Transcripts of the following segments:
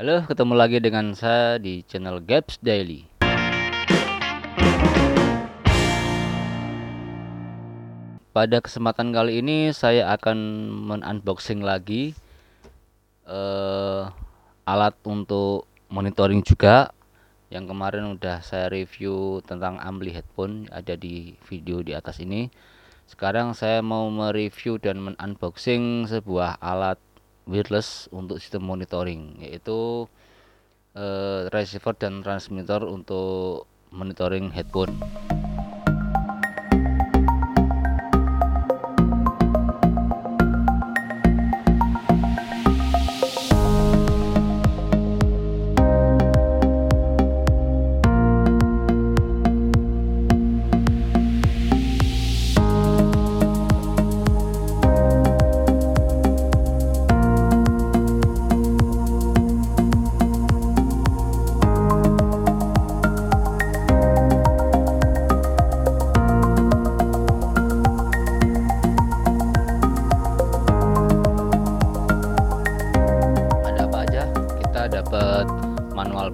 Halo, ketemu lagi dengan saya di channel Gaps Daily. Pada kesempatan kali ini saya akan men-unboxing lagi uh, alat untuk monitoring juga yang kemarin udah saya review tentang Ampli headphone ada di video di atas ini. Sekarang saya mau mereview dan men-unboxing sebuah alat wireless untuk sistem monitoring yaitu uh, receiver dan transmitter untuk monitoring headphone.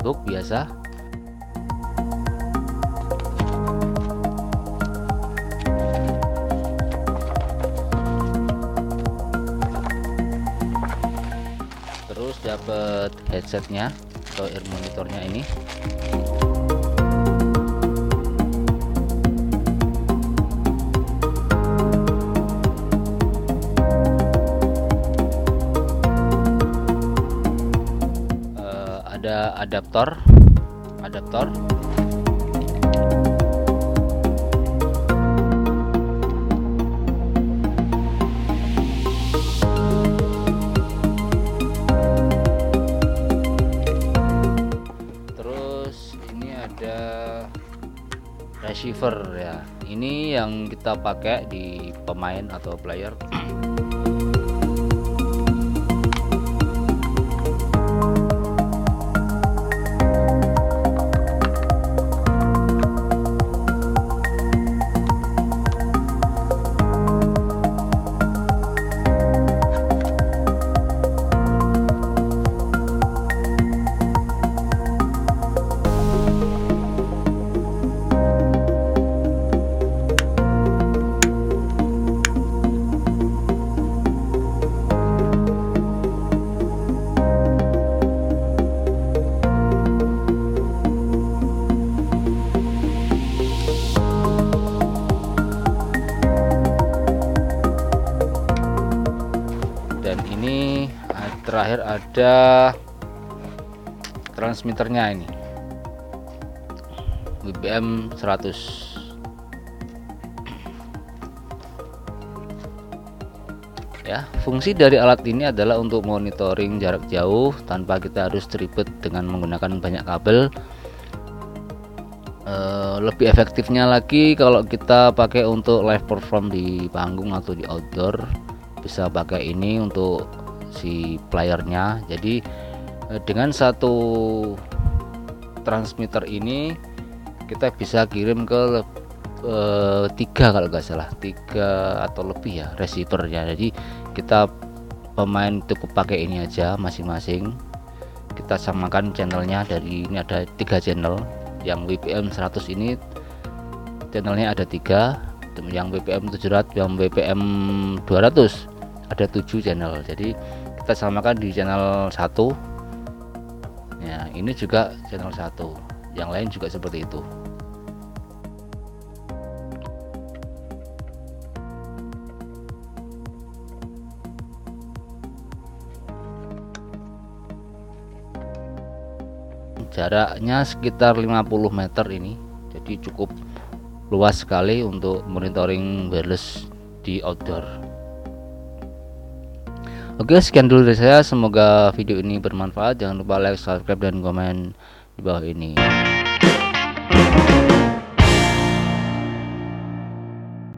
Book biasa. Terus dapat headsetnya atau ear monitornya ini ada adaptor adaptor. Terus ini ada receiver ya. Ini yang kita pakai di pemain atau player terakhir ada transmitternya ini. BBM 100 ya fungsi dari alat ini adalah untuk monitoring jarak jauh tanpa kita harus ribet dengan menggunakan banyak kabel. E, lebih efektifnya lagi kalau kita pakai untuk live perform di panggung atau di outdoor bisa pakai ini untuk si playernya. Jadi eh, dengan satu transmitter ini kita bisa kirim ke eh, tiga kalau nggak salah tiga atau lebih ya receivernya. Jadi kita pemain cukup pakai ini aja masing-masing. Kita samakan channelnya dari ini ada tiga channel. Yang WPM 100 ini channelnya ada tiga. Yang WPM 700 yang WPM 200 ada 7 channel. Jadi kita samakan di channel 1 ya ini juga channel 1 yang lain juga seperti itu. Jaraknya sekitar 50 meter ini. Jadi cukup luas sekali untuk monitoring wireless di outdoor Oke sekian dulu dari saya. Semoga video ini bermanfaat. Jangan lupa like subscribe dan komen di bawah ini